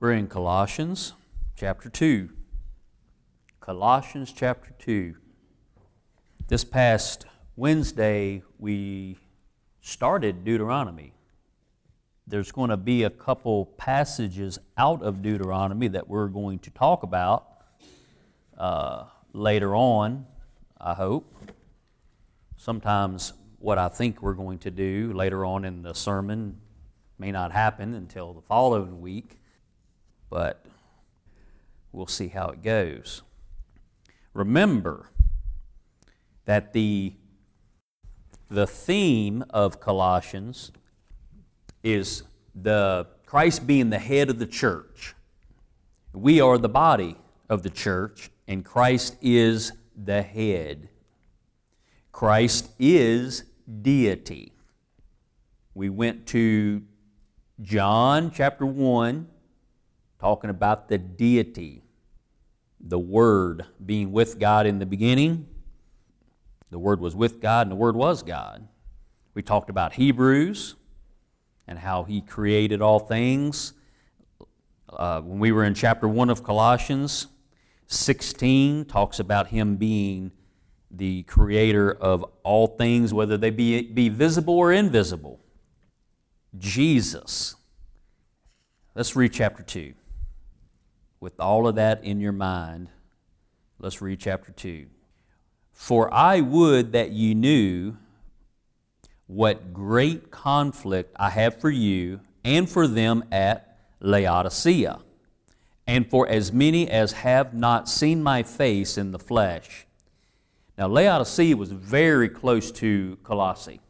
We're in Colossians chapter 2. Colossians chapter 2. This past Wednesday, we started Deuteronomy. There's going to be a couple passages out of Deuteronomy that we're going to talk about uh, later on, I hope. Sometimes what I think we're going to do later on in the sermon may not happen until the following week, but we'll see how it goes. Remember that the, the theme of Colossians is the Christ being the head of the church. We are the body of the church, and Christ is the head. Christ is deity. We went to John chapter 1, talking about the deity, the Word being with God in the beginning. The Word was with God, and the Word was God. We talked about Hebrews and how He created all things. Uh, when we were in chapter 1 of Colossians, 16 talks about Him being the creator of all things, whether they be, be visible or invisible. Jesus. Let's read chapter 2. With all of that in your mind, let's read chapter 2. For I would that you knew what great conflict I have for you and for them at Laodicea, and for as many as have not seen my face in the flesh. Now, Laodicea was very close to Colossae.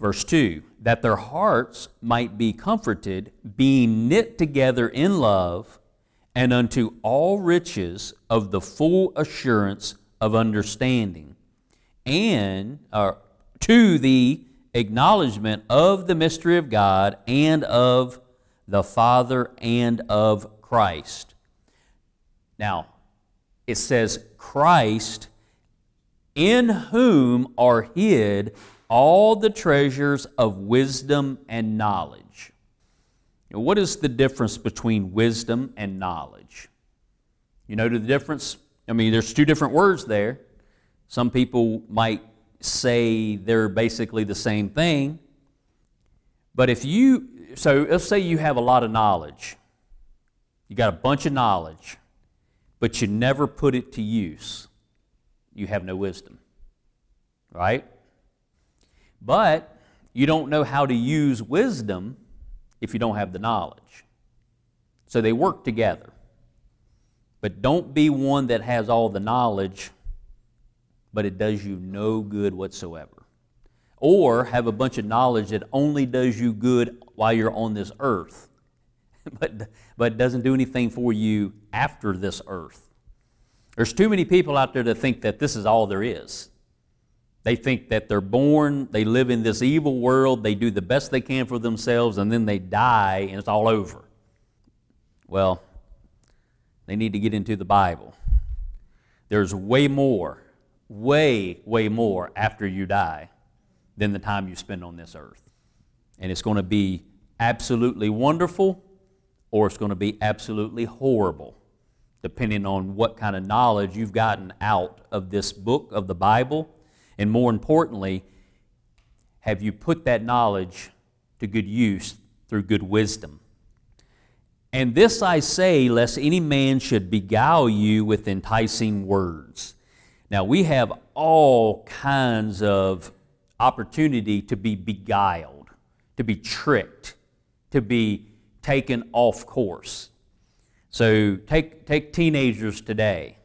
Verse 2 that their hearts might be comforted, being knit together in love, and unto all riches of the full assurance of understanding, and uh, to the acknowledgement of the mystery of God and of the Father and of Christ. Now, it says, Christ, in whom are hid all the treasures of wisdom and knowledge. Now, what is the difference between wisdom and knowledge? You know the difference? I mean, there's two different words there. Some people might say they're basically the same thing. But if you, so let's say you have a lot of knowledge, you got a bunch of knowledge, but you never put it to use, you have no wisdom, right? But you don't know how to use wisdom if you don't have the knowledge. So they work together. But don't be one that has all the knowledge, but it does you no good whatsoever. Or have a bunch of knowledge that only does you good while you're on this earth, but, but doesn't do anything for you after this earth. There's too many people out there that think that this is all there is. They think that they're born, they live in this evil world, they do the best they can for themselves, and then they die and it's all over. Well, they need to get into the Bible. There's way more, way, way more after you die than the time you spend on this earth. And it's going to be absolutely wonderful or it's going to be absolutely horrible, depending on what kind of knowledge you've gotten out of this book of the Bible and more importantly, have you put that knowledge to good use through good wisdom? And this I say, lest any man should beguile you with enticing words. Now, we have all kinds of opportunity to be beguiled, to be tricked, to be taken off course. So, take, take teenagers today.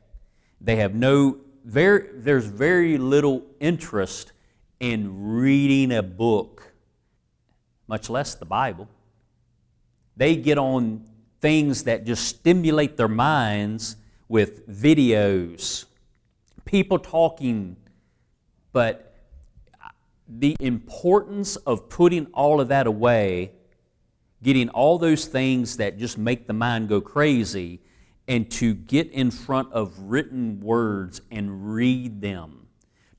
They have no very, there's very little interest in reading a book, much less the Bible. They get on things that just stimulate their minds with videos, people talking, but the importance of putting all of that away, getting all those things that just make the mind go crazy, and to get in front of written words and read them,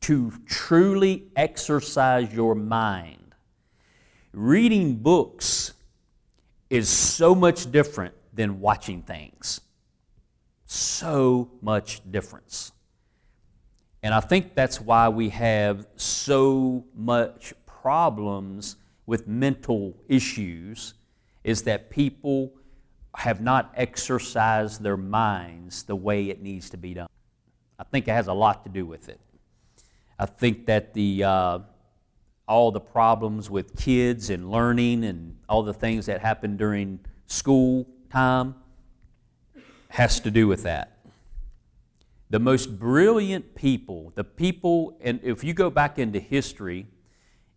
to truly exercise your mind. Reading books is so much different than watching things. So much difference. And I think that's why we have so much problems with mental issues is that people have not exercised their minds the way it needs to be done. I think it has a lot to do with it. I think that the uh, all the problems with kids and learning and all the things that happen during school time has to do with that. The most brilliant people, the people, and if you go back into history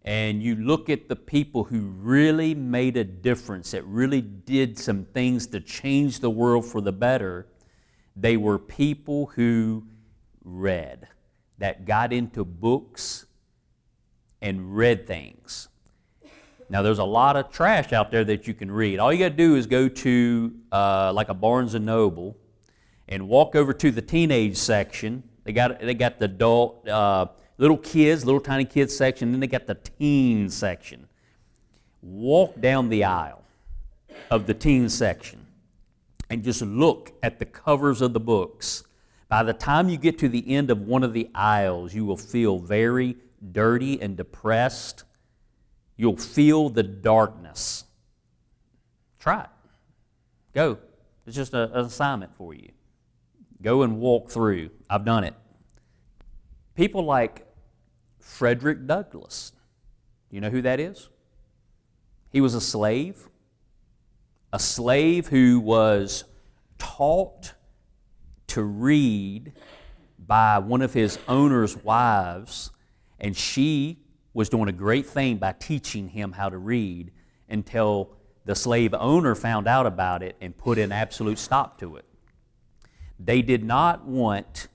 and you look at the people who really made a difference, that really did some things to change the world for the better, they were people who read, that got into books and read things. Now, there's a lot of trash out there that you can read. All you got to do is go to uh, like a Barnes and Noble and walk over to the teenage section. They got they got the adult, uh, little kids, little tiny kids section. Then they got the teen section. Walk down the aisle of the teen section and just look at the covers of the books. By the time you get to the end of one of the aisles, you will feel very dirty and depressed You'll feel the darkness. Try it. Go. It's just a, an assignment for you. Go and walk through. I've done it. People like Frederick Douglass. Do you know who that is? He was a slave, a slave who was taught to read by one of his owner's wives, and she was doing a great thing by teaching him how to read until the slave owner found out about it and put an absolute stop to it. They did not want,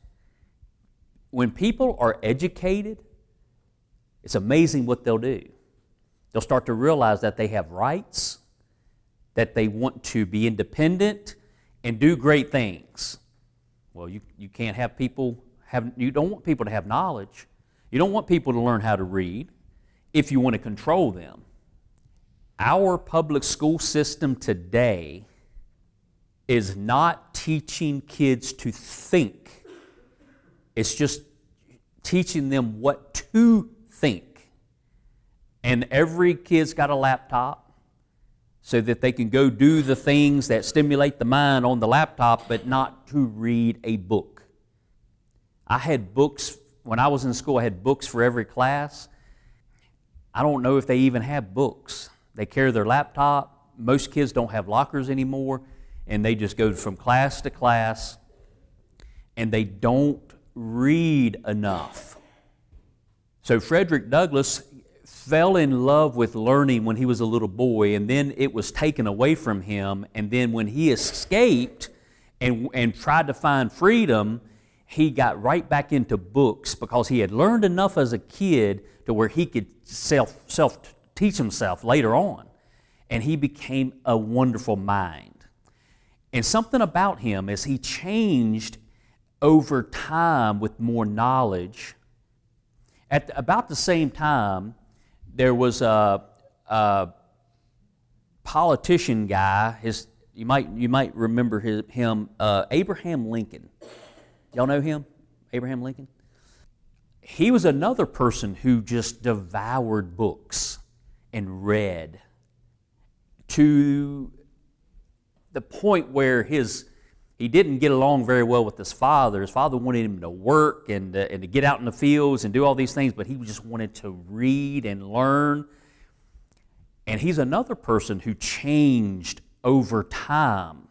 when people are educated, it's amazing what they'll do. They'll start to realize that they have rights, that they want to be independent and do great things. Well, you, you can't have people have, you don't want people to have knowledge. You don't want people to learn how to read if you want to control them. Our public school system today is not teaching kids to think, it's just teaching them what to think. And every kid's got a laptop so that they can go do the things that stimulate the mind on the laptop, but not to read a book. I had books when I was in school, I had books for every class. I don't know if they even have books. They carry their laptop. Most kids don't have lockers anymore, and they just go from class to class, and they don't read enough. So Frederick Douglass fell in love with learning when he was a little boy, and then it was taken away from him. And then when he escaped and, and tried to find freedom, he got right back into books because he had learned enough as a kid to where he could self, self teach himself later on. And he became a wonderful mind. And something about him is he changed over time with more knowledge. At about the same time, there was a, a politician guy. His, you might you might remember his, him, uh, Abraham Lincoln. Y'all know him? Abraham Lincoln? He was another person who just devoured books and read to the point where his he didn't get along very well with his father. His father wanted him to work and, uh, and to get out in the fields and do all these things, but he just wanted to read and learn. And he's another person who changed over time.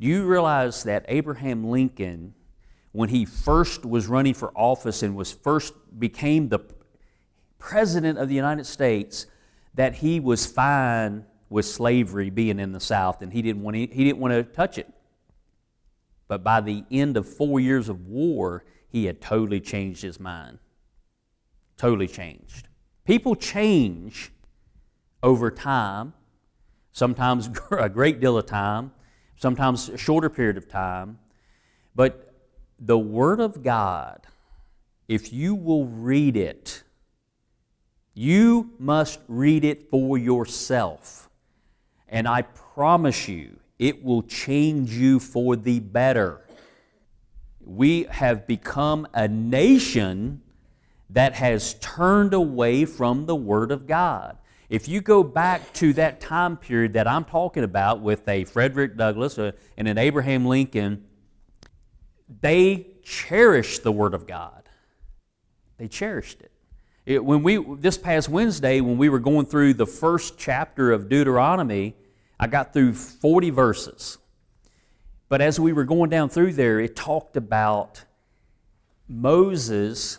Do you realize that Abraham Lincoln when he first was running for office and was first became the president of the United States that he was fine with slavery being in the South and he didn't want he didn't want to touch it. But by the end of four years of war, he had totally changed his mind. Totally changed. People change over time, sometimes a great deal of time, sometimes a shorter period of time. But the Word of God, if you will read it, you must read it for yourself. And I promise you, it will change you for the better. We have become a nation that has turned away from the Word of God. If you go back to that time period that I'm talking about with a Frederick Douglass uh, and an Abraham Lincoln, they cherished the Word of God. They cherished it. it. When we this past Wednesday, when we were going through the first chapter of Deuteronomy, I got through 40 verses. But as we were going down through there, it talked about Moses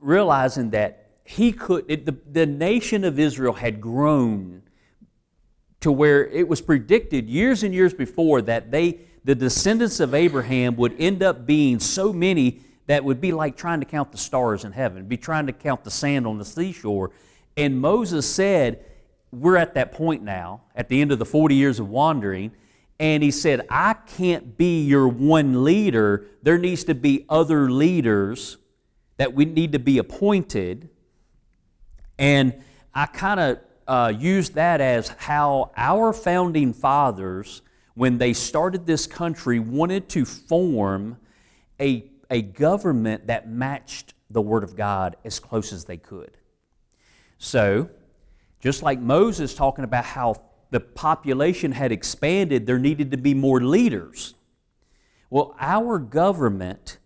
realizing that he could, it, the, the nation of Israel had grown to where it was predicted years and years before that they, the descendants of Abraham, would end up being so many that would be like trying to count the stars in heaven, be trying to count the sand on the seashore. And Moses said, We're at that point now, at the end of the 40 years of wandering. And he said, I can't be your one leader. There needs to be other leaders that we need to be appointed. And I kind of uh, used that as how our founding fathers, when they started this country, wanted to form a, a government that matched the Word of God as close as they could. So, just like Moses talking about how the population had expanded, there needed to be more leaders. Well, our government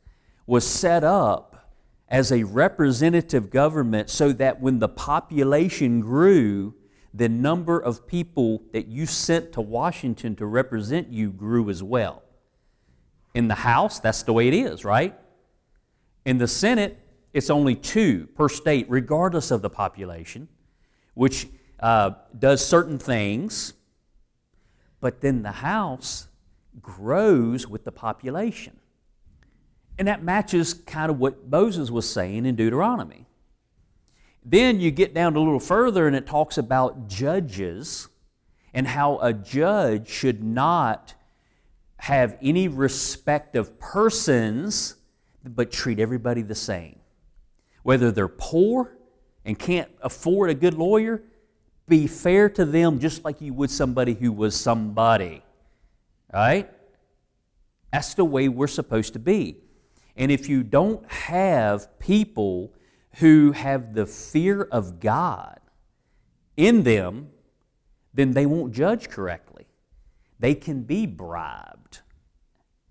was set up as a representative government so that when the population grew, the number of people that you sent to Washington to represent you grew as well. In the House, that's the way it is, right? In the Senate, it's only two per state, regardless of the population, which uh, does certain things, but then the House grows with the population. And that matches kind of what Moses was saying in Deuteronomy. Then you get down a little further and it talks about judges and how a judge should not have any respect of persons but treat everybody the same. Whether they're poor and can't afford a good lawyer, be fair to them just like you would somebody who was somebody. Right? That's the way we're supposed to be. And if you don't have people who have the fear of God in them, then they won't judge correctly. They can be bribed,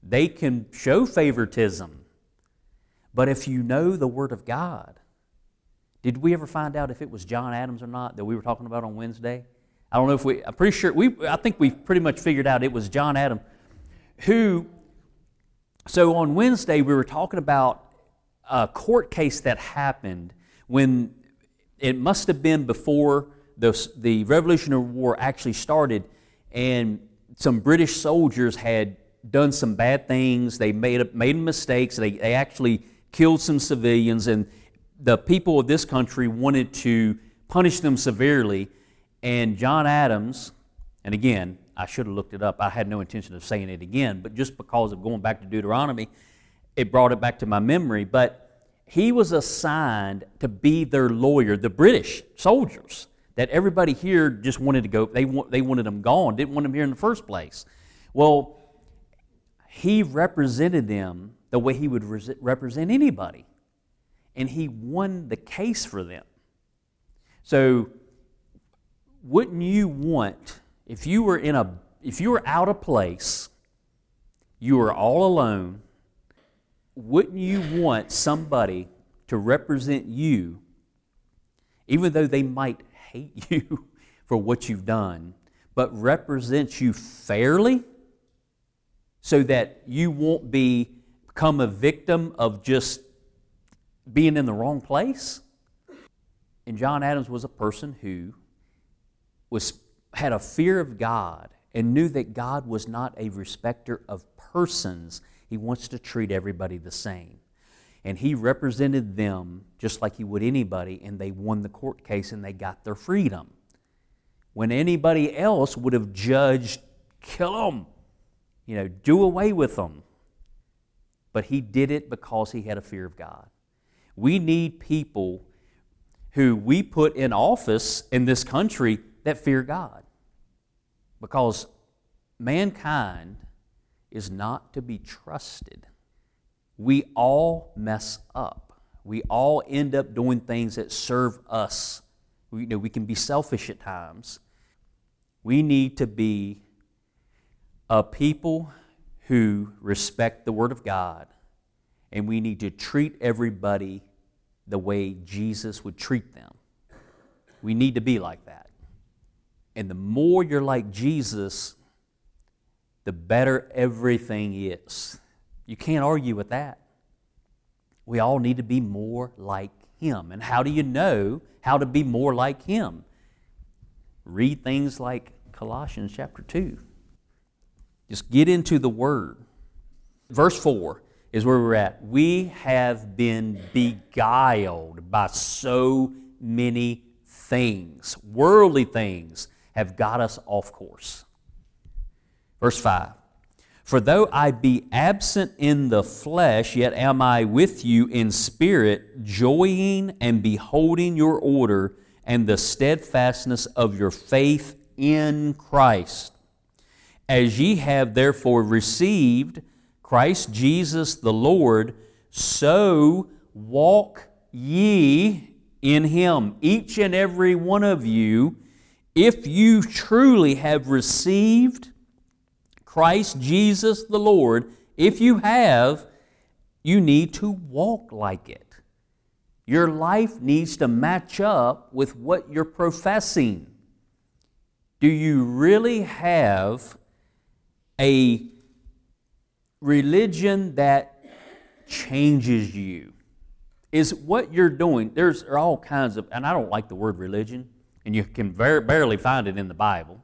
they can show favoritism. But if you know the Word of God, did we ever find out if it was John Adams or not that we were talking about on Wednesday? I don't know if we, I'm pretty sure, we, I think we've pretty much figured out it was John Adams who so on Wednesday, we were talking about a court case that happened when it must have been before the, the Revolutionary War actually started, and some British soldiers had done some bad things. They made, made mistakes. They, they actually killed some civilians, and the people of this country wanted to punish them severely. And John Adams, and again, I should have looked it up. I had no intention of saying it again, but just because of going back to Deuteronomy, it brought it back to my memory. But he was assigned to be their lawyer, the British soldiers that everybody here just wanted to go, they, they wanted them gone, didn't want them here in the first place. Well, he represented them the way he would represent anybody. And he won the case for them. So, wouldn't you want if you were in a if you were out of place, you were all alone, wouldn't you want somebody to represent you, even though they might hate you for what you've done, but represent you fairly so that you won't be become a victim of just being in the wrong place? And John Adams was a person who was had a fear of God and knew that God was not a respecter of persons. He wants to treat everybody the same. And he represented them just like he would anybody, and they won the court case and they got their freedom. When anybody else would have judged, kill them, you know, do away with them. But he did it because he had a fear of God. We need people who we put in office in this country that fear God. Because mankind is not to be trusted. We all mess up. We all end up doing things that serve us. We, you know, we can be selfish at times. We need to be a people who respect the Word of God, and we need to treat everybody the way Jesus would treat them. We need to be like that. And the more you're like Jesus, the better everything is. You can't argue with that. We all need to be more like Him. And how do you know how to be more like Him? Read things like Colossians chapter 2. Just get into the Word. Verse 4 is where we're at. We have been beguiled by so many things, worldly things, have got us off course. Verse 5 For though I be absent in the flesh, yet am I with you in spirit, joying and beholding your order and the steadfastness of your faith in Christ. As ye have therefore received Christ Jesus the Lord, so walk ye in him, each and every one of you, if you truly have received Christ Jesus the Lord, if you have, you need to walk like it. Your life needs to match up with what you're professing. Do you really have a religion that changes you? Is what you're doing, there's all kinds of, and I don't like the word religion, and you can very, barely find it in the Bible.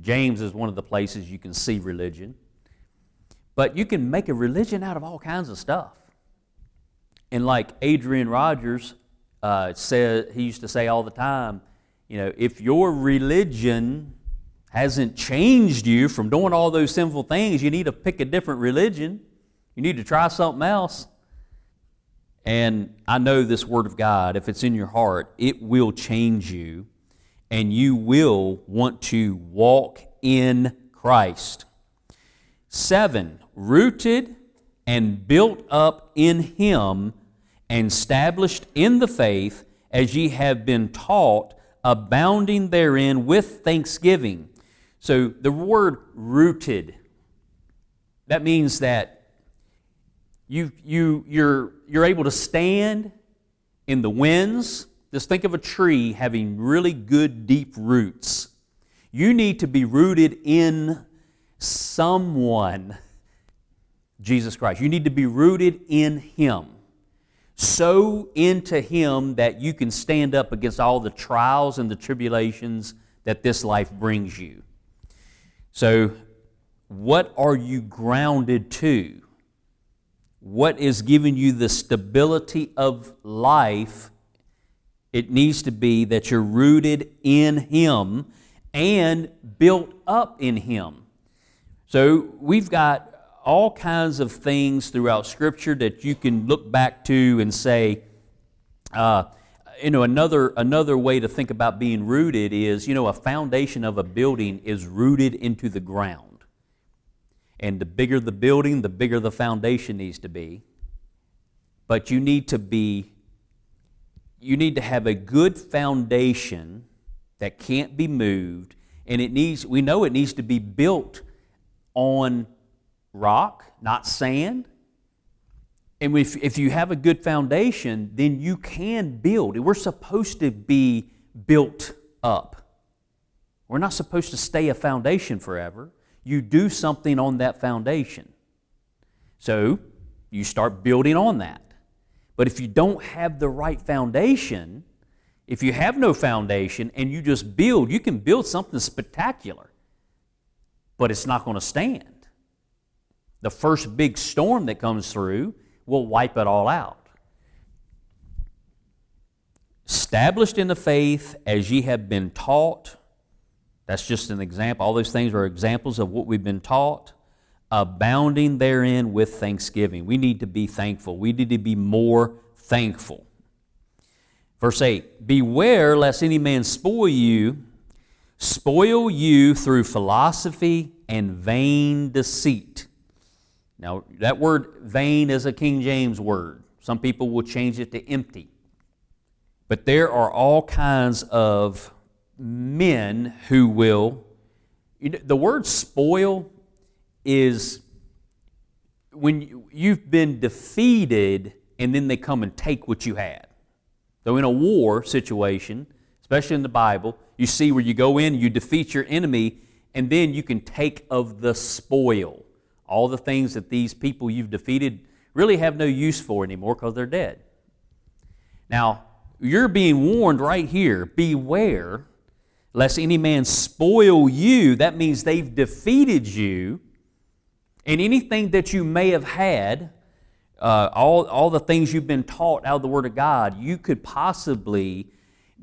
James is one of the places you can see religion. But you can make a religion out of all kinds of stuff. And like Adrian Rogers uh, said, he used to say all the time, you know, if your religion hasn't changed you from doing all those sinful things, you need to pick a different religion. You need to try something else. And I know this Word of God, if it's in your heart, it will change you, and you will want to walk in Christ. Seven, rooted and built up in Him and established in the faith as ye have been taught, abounding therein with thanksgiving. So the word rooted, that means that you, you, you're, you're able to stand in the winds. Just think of a tree having really good, deep roots. You need to be rooted in someone, Jesus Christ. You need to be rooted in Him. So into Him that you can stand up against all the trials and the tribulations that this life brings you. So, what are you grounded to? What is giving you the stability of life? It needs to be that you're rooted in Him and built up in Him. So, we've got all kinds of things throughout Scripture that you can look back to and say, uh, you know, another, another way to think about being rooted is, you know, a foundation of a building is rooted into the ground. And the bigger the building, the bigger the foundation needs to be. But you need to be, you need to have a good foundation that can't be moved. And it needs, we know it needs to be built on rock, not sand. And if, if you have a good foundation, then you can build. We're supposed to be built up. We're not supposed to stay a foundation forever. You do something on that foundation. So you start building on that. But if you don't have the right foundation, if you have no foundation and you just build, you can build something spectacular, but it's not going to stand. The first big storm that comes through, will wipe it all out. Established in the faith as ye have been taught. That's just an example. All those things are examples of what we've been taught. Abounding therein with thanksgiving. We need to be thankful. We need to be more thankful. Verse 8 Beware lest any man spoil you, spoil you through philosophy and vain deceit. Now, that word vain is a King James word. Some people will change it to empty. But there are all kinds of men who will. You know, the word spoil is when you've been defeated and then they come and take what you had. So, in a war situation, especially in the Bible, you see where you go in, you defeat your enemy, and then you can take of the spoil. All the things that these people you've defeated really have no use for anymore because they're dead. Now, you're being warned right here beware lest any man spoil you. That means they've defeated you. And anything that you may have had, uh, all, all the things you've been taught out of the Word of God, you could possibly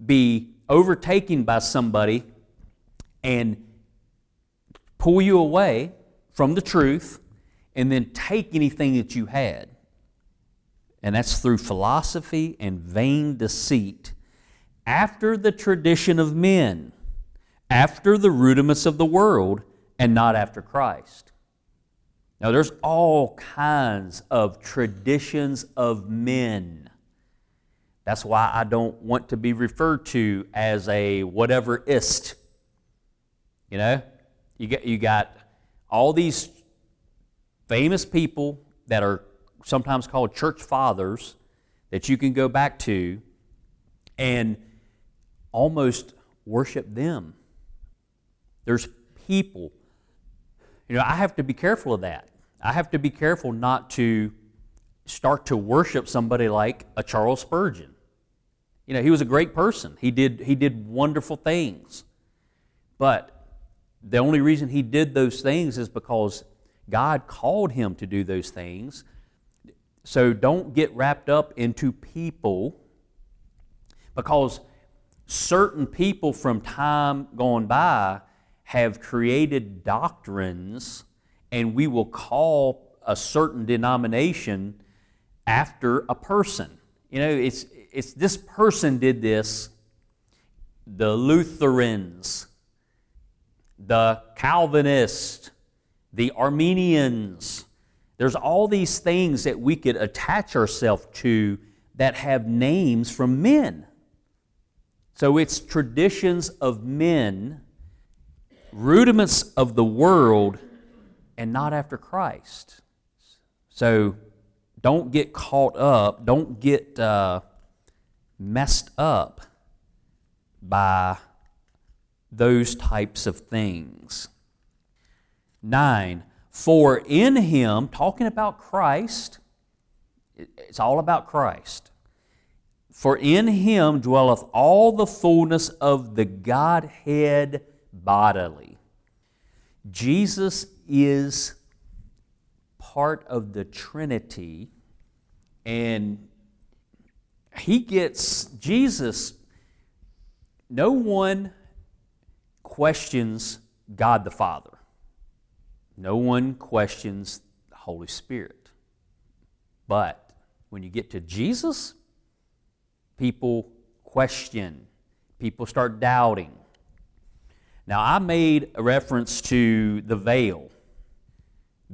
be overtaken by somebody and pull you away from the truth and then take anything that you had. And that's through philosophy and vain deceit, after the tradition of men, after the rudiments of the world, and not after Christ. Now, there's all kinds of traditions of men. That's why I don't want to be referred to as a whateverist. You know, you got, you got all these famous people that are sometimes called church fathers that you can go back to and almost worship them. There's people. You know, I have to be careful of that. I have to be careful not to start to worship somebody like a Charles Spurgeon. You know, he was a great person. He did, he did wonderful things. But the only reason he did those things is because God called him to do those things. So don't get wrapped up into people because certain people from time gone by have created doctrines, and we will call a certain denomination after a person. You know, it's, it's this person did this, the Lutherans, the Calvinists, the Arminians. There's all these things that we could attach ourselves to that have names from men. So it's traditions of men, rudiments of the world, and not after Christ. So don't get caught up, don't get uh, messed up by those types of things. 9. For in him, talking about Christ, it's all about Christ. For in him dwelleth all the fullness of the Godhead bodily. Jesus is part of the Trinity, and he gets, Jesus, no one questions God the Father. No one questions the Holy Spirit. But when you get to Jesus, people question, people start doubting. Now, I made a reference to the veil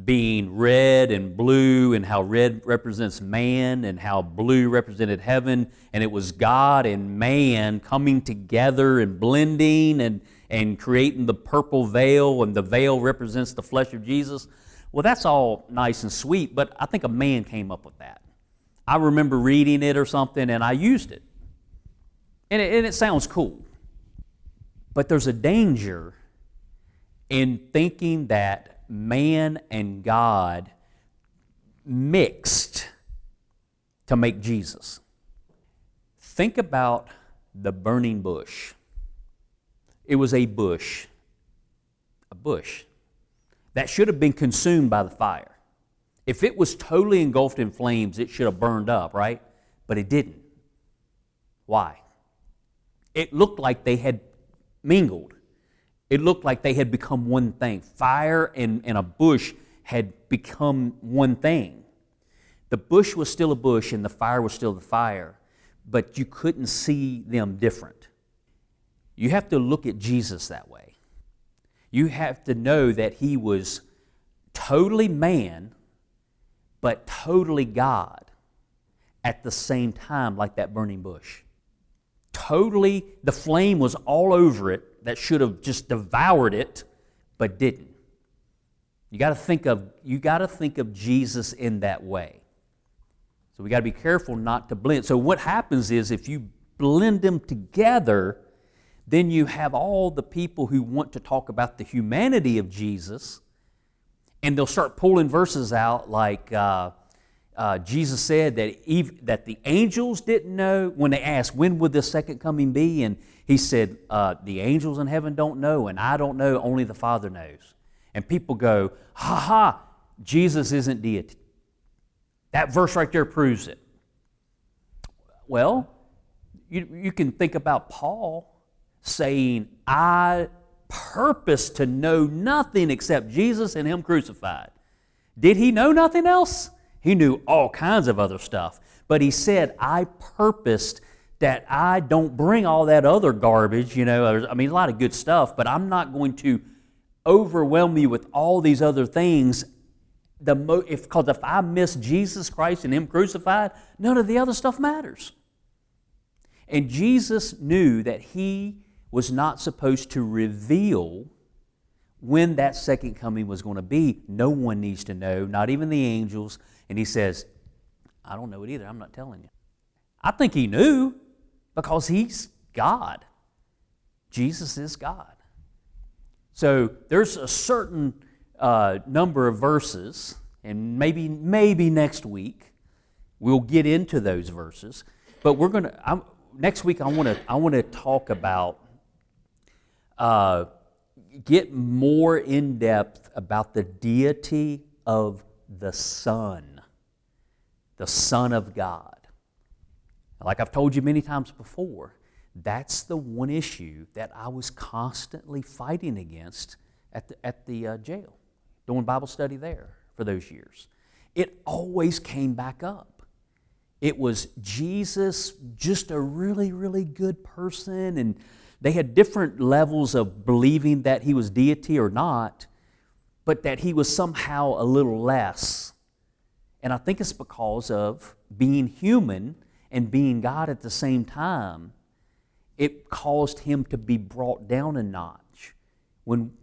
being red and blue, and how red represents man, and how blue represented heaven, and it was God and man coming together and blending and and creating the purple veil, and the veil represents the flesh of Jesus. Well, that's all nice and sweet, but I think a man came up with that. I remember reading it or something, and I used it. And it, and it sounds cool. But there's a danger in thinking that man and God mixed to make Jesus. Think about the burning bush. It was a bush. A bush. That should have been consumed by the fire. If it was totally engulfed in flames, it should have burned up, right? But it didn't. Why? It looked like they had mingled. It looked like they had become one thing. Fire and, and a bush had become one thing. The bush was still a bush and the fire was still the fire, but you couldn't see them different. You have to look at Jesus that way. You have to know that he was totally man, but totally God at the same time, like that burning bush. Totally, the flame was all over it that should have just devoured it, but didn't. You got to think of you got to think of Jesus in that way. So we got to be careful not to blend. So what happens is if you blend them together, then you have all the people who want to talk about the humanity of Jesus, and they'll start pulling verses out like uh, uh, Jesus said that, Eve, that the angels didn't know when they asked, When would the second coming be? And he said, uh, The angels in heaven don't know, and I don't know, only the Father knows. And people go, Ha ha, Jesus isn't deity. That verse right there proves it. Well, you, you can think about Paul saying, I purpose to know nothing except Jesus and Him crucified. Did he know nothing else? He knew all kinds of other stuff. But he said, I purposed that I don't bring all that other garbage, you know. I mean, a lot of good stuff, but I'm not going to overwhelm you with all these other things. The mo- if because if I miss Jesus Christ and Him crucified, none of the other stuff matters. And Jesus knew that He was not supposed to reveal when that second coming was going to be. No one needs to know, not even the angels. And he says, I don't know it either. I'm not telling you. I think he knew because he's God. Jesus is God. So there's a certain uh, number of verses, and maybe maybe next week we'll get into those verses. But we're gonna next week. I want to I want to talk about uh, get more in depth about the deity of the Son, the Son of God. Like I've told you many times before, that's the one issue that I was constantly fighting against at the, at the uh, jail, doing Bible study there for those years. It always came back up. It was Jesus, just a really, really good person, and they had different levels of believing that he was deity or not, but that he was somehow a little less. And I think it's because of being human and being God at the same time. It caused him to be brought down a notch. When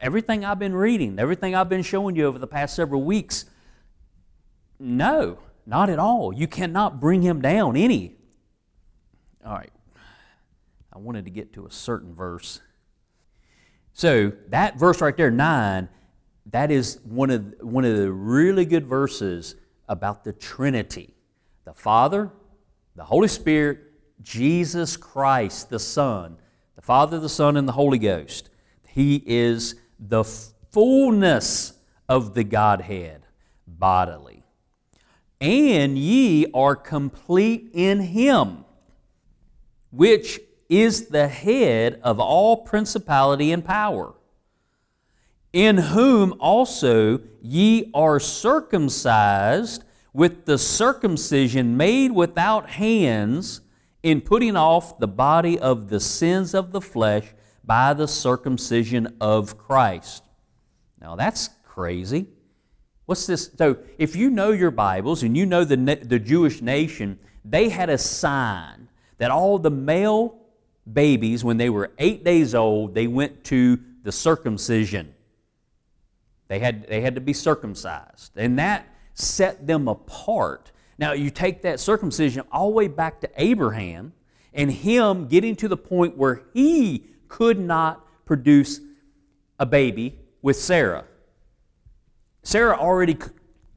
everything I've been reading, everything I've been showing you over the past several weeks, no, not at all. You cannot bring him down any. All right, I wanted to get to a certain verse. So that verse right there, nine, that is one of, one of the really good verses about the Trinity the Father, the Holy Spirit, Jesus Christ, the Son, the Father, the Son, and the Holy Ghost. He is the fullness of the Godhead bodily. And ye are complete in Him, which is the head of all principality and power, in whom also ye are circumcised with the circumcision made without hands, in putting off the body of the sins of the flesh by the circumcision of Christ. Now that's crazy. What's this? So, if you know your Bibles and you know the, the Jewish nation, they had a sign that all the male babies, when they were eight days old, they went to the circumcision. They had, they had to be circumcised. And that set them apart. Now, you take that circumcision all the way back to Abraham and him getting to the point where he could not produce a baby with Sarah. Sarah already c-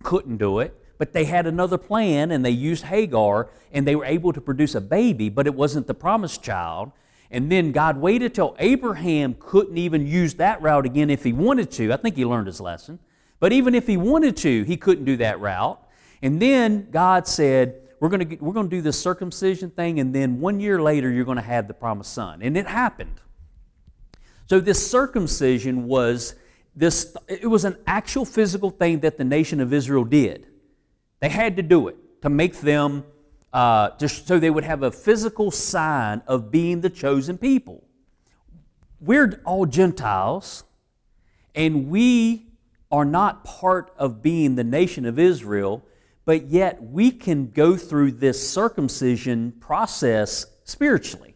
couldn't do it, but they had another plan and they used Hagar and they were able to produce a baby, but it wasn't the promised child. And then God waited till Abraham couldn't even use that route again if he wanted to. I think he learned his lesson. But even if he wanted to, he couldn't do that route. And then God said, we're going to, we're going to do this circumcision thing, and then one year later, you're going to have the promised son. And it happened. So this circumcision was this, it was an actual physical thing that the nation of Israel did. They had to do it to make them, uh, just so they would have a physical sign of being the chosen people. we're all Gentiles, and we are not part of being the nation of Israel, but yet we can go through this circumcision process spiritually.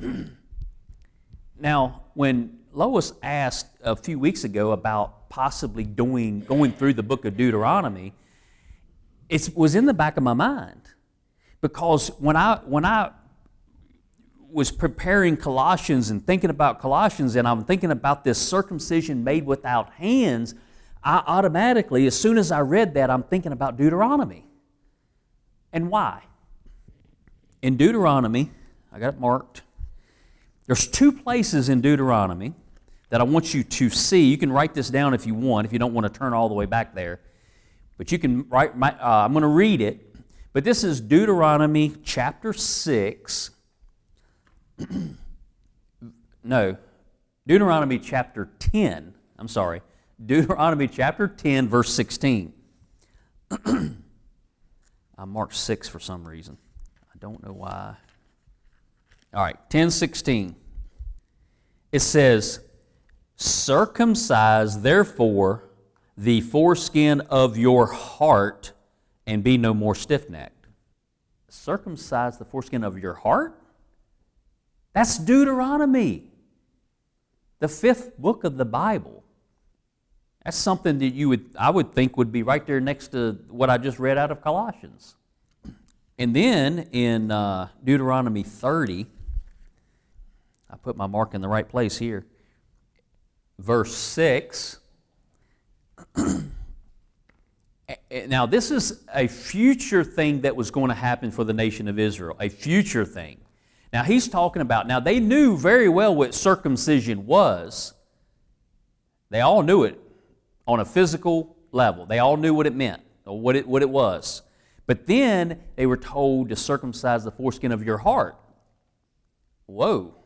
now, when Lois asked a few weeks ago about possibly doing, going through the book of Deuteronomy, it was in the back of my mind because when I, when I was preparing Colossians and thinking about Colossians, and I'm thinking about this circumcision made without hands, I automatically, as soon as I read that, I'm thinking about Deuteronomy. And why? In Deuteronomy, I got it marked. There's two places in Deuteronomy that I want you to see. You can write this down if you want, if you don't want to turn all the way back there. But you can write, my, uh, I'm going to read it. But this is Deuteronomy chapter 6. no, Deuteronomy chapter 10. I'm sorry. Deuteronomy chapter 10, verse 16. I marked 6 for some reason. I don't know why. All right, 10 16. It says, Circumcise therefore the foreskin of your heart and be no more stiff necked. Circumcise the foreskin of your heart? That's Deuteronomy, the fifth book of the Bible. That's something that you would, I would think, would be right there next to what I just read out of Colossians. And then in uh, Deuteronomy 30, I put my mark in the right place here. Verse 6. now, this is a future thing that was going to happen for the nation of Israel, a future thing. Now, he's talking about, now they knew very well what circumcision was. They all knew it on a physical level, they all knew what it meant, or what it, what it was. But then they were told to circumcise the foreskin of your heart. Whoa.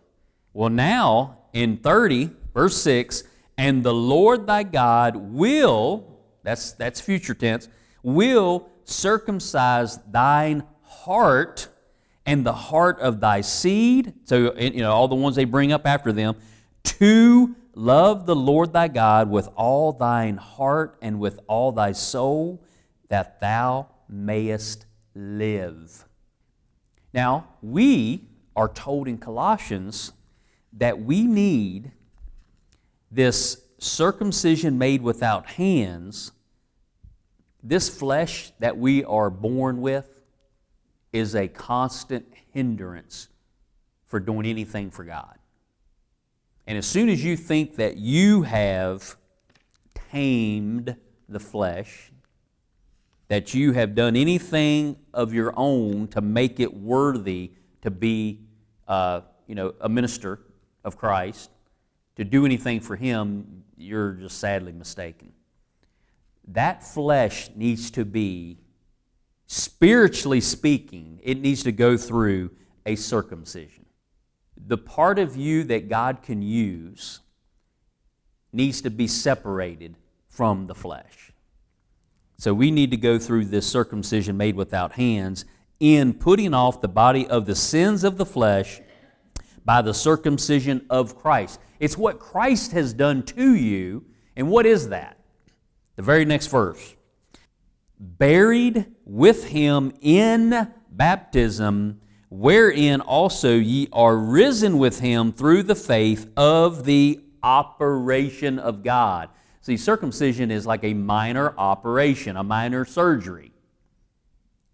Well, now in 30, verse 6, and the Lord thy God will, that's, that's future tense, will circumcise thine heart and the heart of thy seed, so you know all the ones they bring up after them, to love the Lord thy God with all thine heart and with all thy soul, that thou mayest live. Now, we are told in Colossians that we need this circumcision made without hands, this flesh that we are born with, is a constant hindrance for doing anything for God. And as soon as you think that you have tamed the flesh, that you have done anything of your own to make it worthy to be, uh, you know, a minister of Christ, to do anything for Him, you're just sadly mistaken. That flesh needs to be, spiritually speaking, it needs to go through a circumcision. The part of you that God can use needs to be separated from the flesh. So we need to go through this circumcision made without hands in putting off the body of the sins of the flesh by the circumcision of Christ. It's what Christ has done to you. And what is that? The very next verse. Buried with him in baptism, wherein also ye are risen with him through the faith of the operation of God. See, circumcision is like a minor operation, a minor surgery.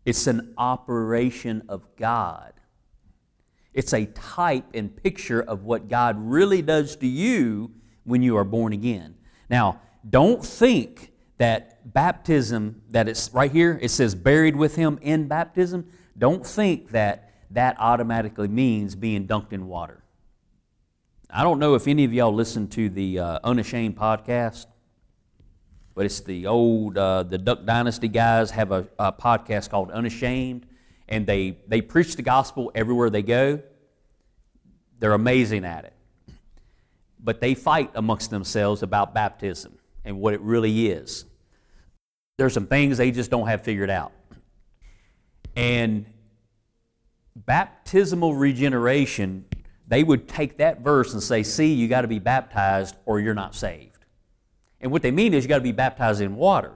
It's an operation of God. It's a type and picture of what God really does to you when you are born again. Now, don't think that baptism, that it's right here, it says buried with him in baptism. Don't think that that automatically means being dunked in water. I don't know if any of y'all listen to the uh, Unashamed podcast, but it's the old, uh, the Duck Dynasty guys have a, a podcast called Unashamed and they, they preach the gospel everywhere they go. They're amazing at it. But they fight amongst themselves about baptism and what it really is. There's some things they just don't have figured out. And baptismal regeneration they would take that verse and say, See, you got to be baptized or you're not saved. And what they mean is you got to be baptized in water.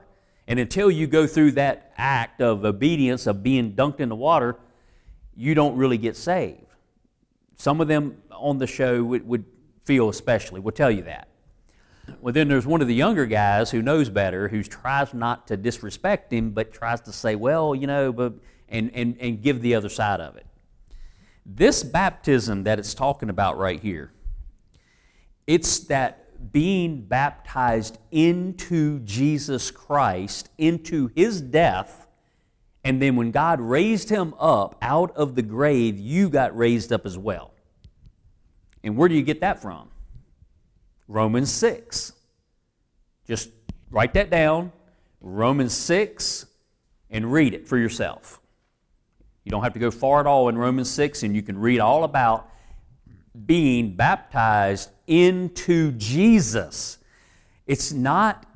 And until you go through that act of obedience of being dunked in the water, you don't really get saved. Some of them on the show would, would feel especially, will tell you that. Well, then there's one of the younger guys who knows better, who tries not to disrespect him, but tries to say, well, you know, but, and, and, and give the other side of it. This baptism that it's talking about right here, it's that being baptized into Jesus Christ, into his death, and then when God raised him up out of the grave, you got raised up as well. And where do you get that from? Romans 6. Just write that down, Romans 6, and read it for yourself. You don't have to go far at all in Romans 6, and you can read all about being baptized into Jesus. It's not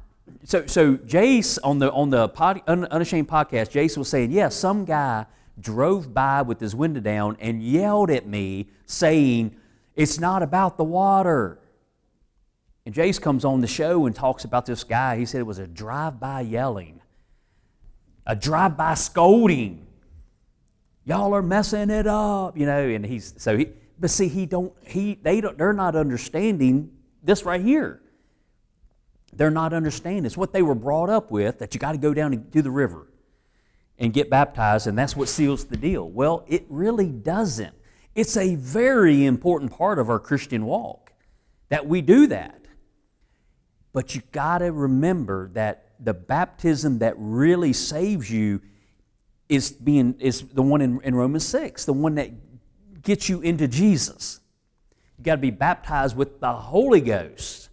so so Jace on the on the pod, unashamed podcast, Jace was saying, yeah, some guy drove by with his window down and yelled at me saying, It's not about the water. And Jace comes on the show and talks about this guy. He said it was a drive-by yelling, a drive-by scolding. Y'all are messing it up, you know. And he's so he, but see, he don't he they don't they're not understanding this right here. They're not understanding. It's what they were brought up with that you got to go down to the river and get baptized, and that's what seals the deal. Well, it really doesn't. It's a very important part of our Christian walk that we do that. But you got to remember that the baptism that really saves you is being is the one in, in Romans 6, the one that gets you into Jesus. You got to be baptized with the Holy Ghost.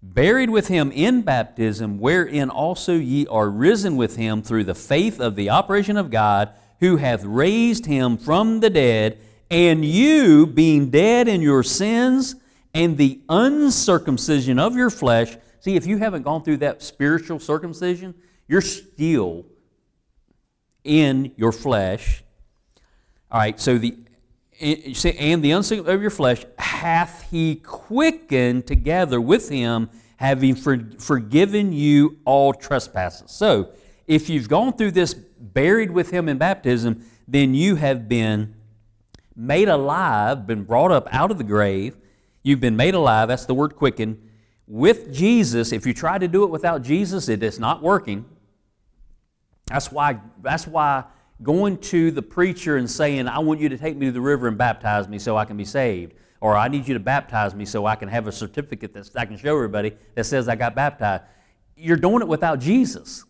Buried with him in baptism, wherein also ye are risen with him through the faith of the operation of God, who hath raised him from the dead, and you, being dead in your sins and the uncircumcision of your flesh. See, if you haven't gone through that spiritual circumcision, you're still in your flesh. All right, so the and the uncircumcision of your flesh hath he quickened together with him, having for, forgiven you all trespasses. So, if you've gone through this buried with him in baptism, then you have been made alive, been brought up out of the grave, You've been made alive, that's the word quicken. With Jesus, if you try to do it without Jesus, it is not working. That's why, that's why going to the preacher and saying, I want you to take me to the river and baptize me so I can be saved, or I need you to baptize me so I can have a certificate that I can show everybody that says I got baptized. You're doing it without Jesus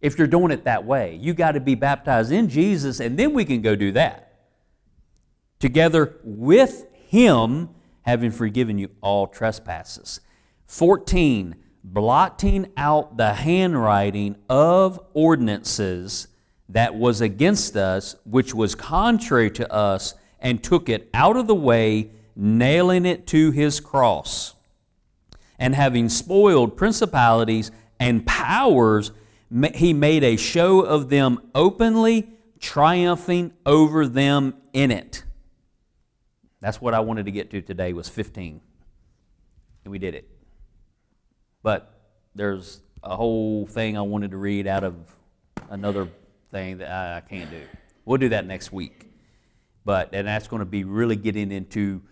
if you're doing it that way. You got to be baptized in Jesus, and then we can go do that. Together with Him having forgiven you all trespasses. 14, blotting out the handwriting of ordinances that was against us, which was contrary to us, and took it out of the way, nailing it to his cross. And having spoiled principalities and powers, he made a show of them openly, triumphing over them in it. That's what I wanted to get to today was 15. And we did it. But there's a whole thing I wanted to read out of another thing that I, can't do. We'll do that next week. But and that's going to be really getting into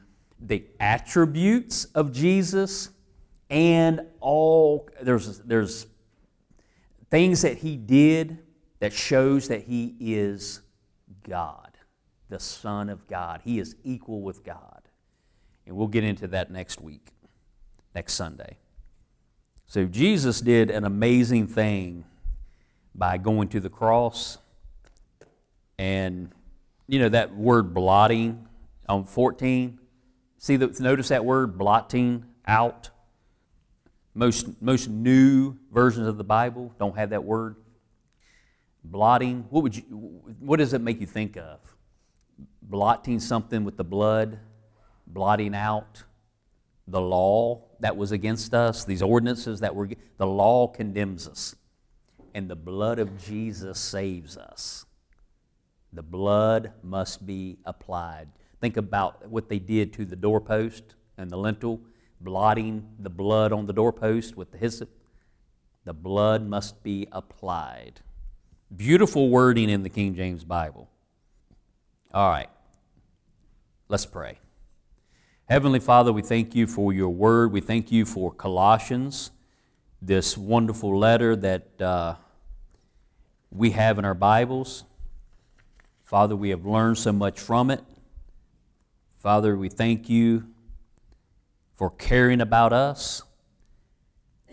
the attributes of Jesus and all there's there's things that he did that shows that he is God the Son of God. He is equal with God. And we'll get into that next week, next Sunday. So Jesus did an amazing thing by going to the cross. And, you know, that word blotting on 14. See, the, notice that word blotting out. Most, most new versions of the Bible don't have that word. Blotting. What, would you, what does it make you think of? blotting something with the blood, blotting out the law that was against us, these ordinances that were, the law condemns us. And the blood of Jesus saves us. The blood must be applied. Think about what they did to the doorpost and the lintel, blotting the blood on the doorpost with the hyssop. The blood must be applied. Beautiful wording in the King James Bible. All right, let's pray. Heavenly Father, we thank you for your word. We thank you for Colossians, this wonderful letter that uh, we have in our Bibles. Father, we have learned so much from it. Father, we thank you for caring about us,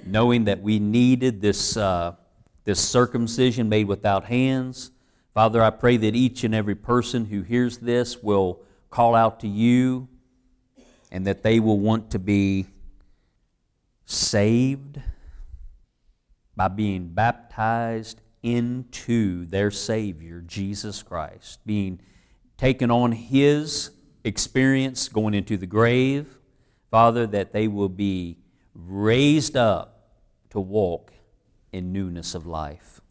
knowing that we needed this, uh, this circumcision made without hands. Father, I pray that each and every person who hears this will call out to you and that they will want to be saved by being baptized into their Savior, Jesus Christ, being taken on His experience going into the grave, Father, that they will be raised up to walk in newness of life.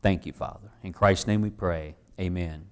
Thank you, Father. In Christ's name we pray. Amen.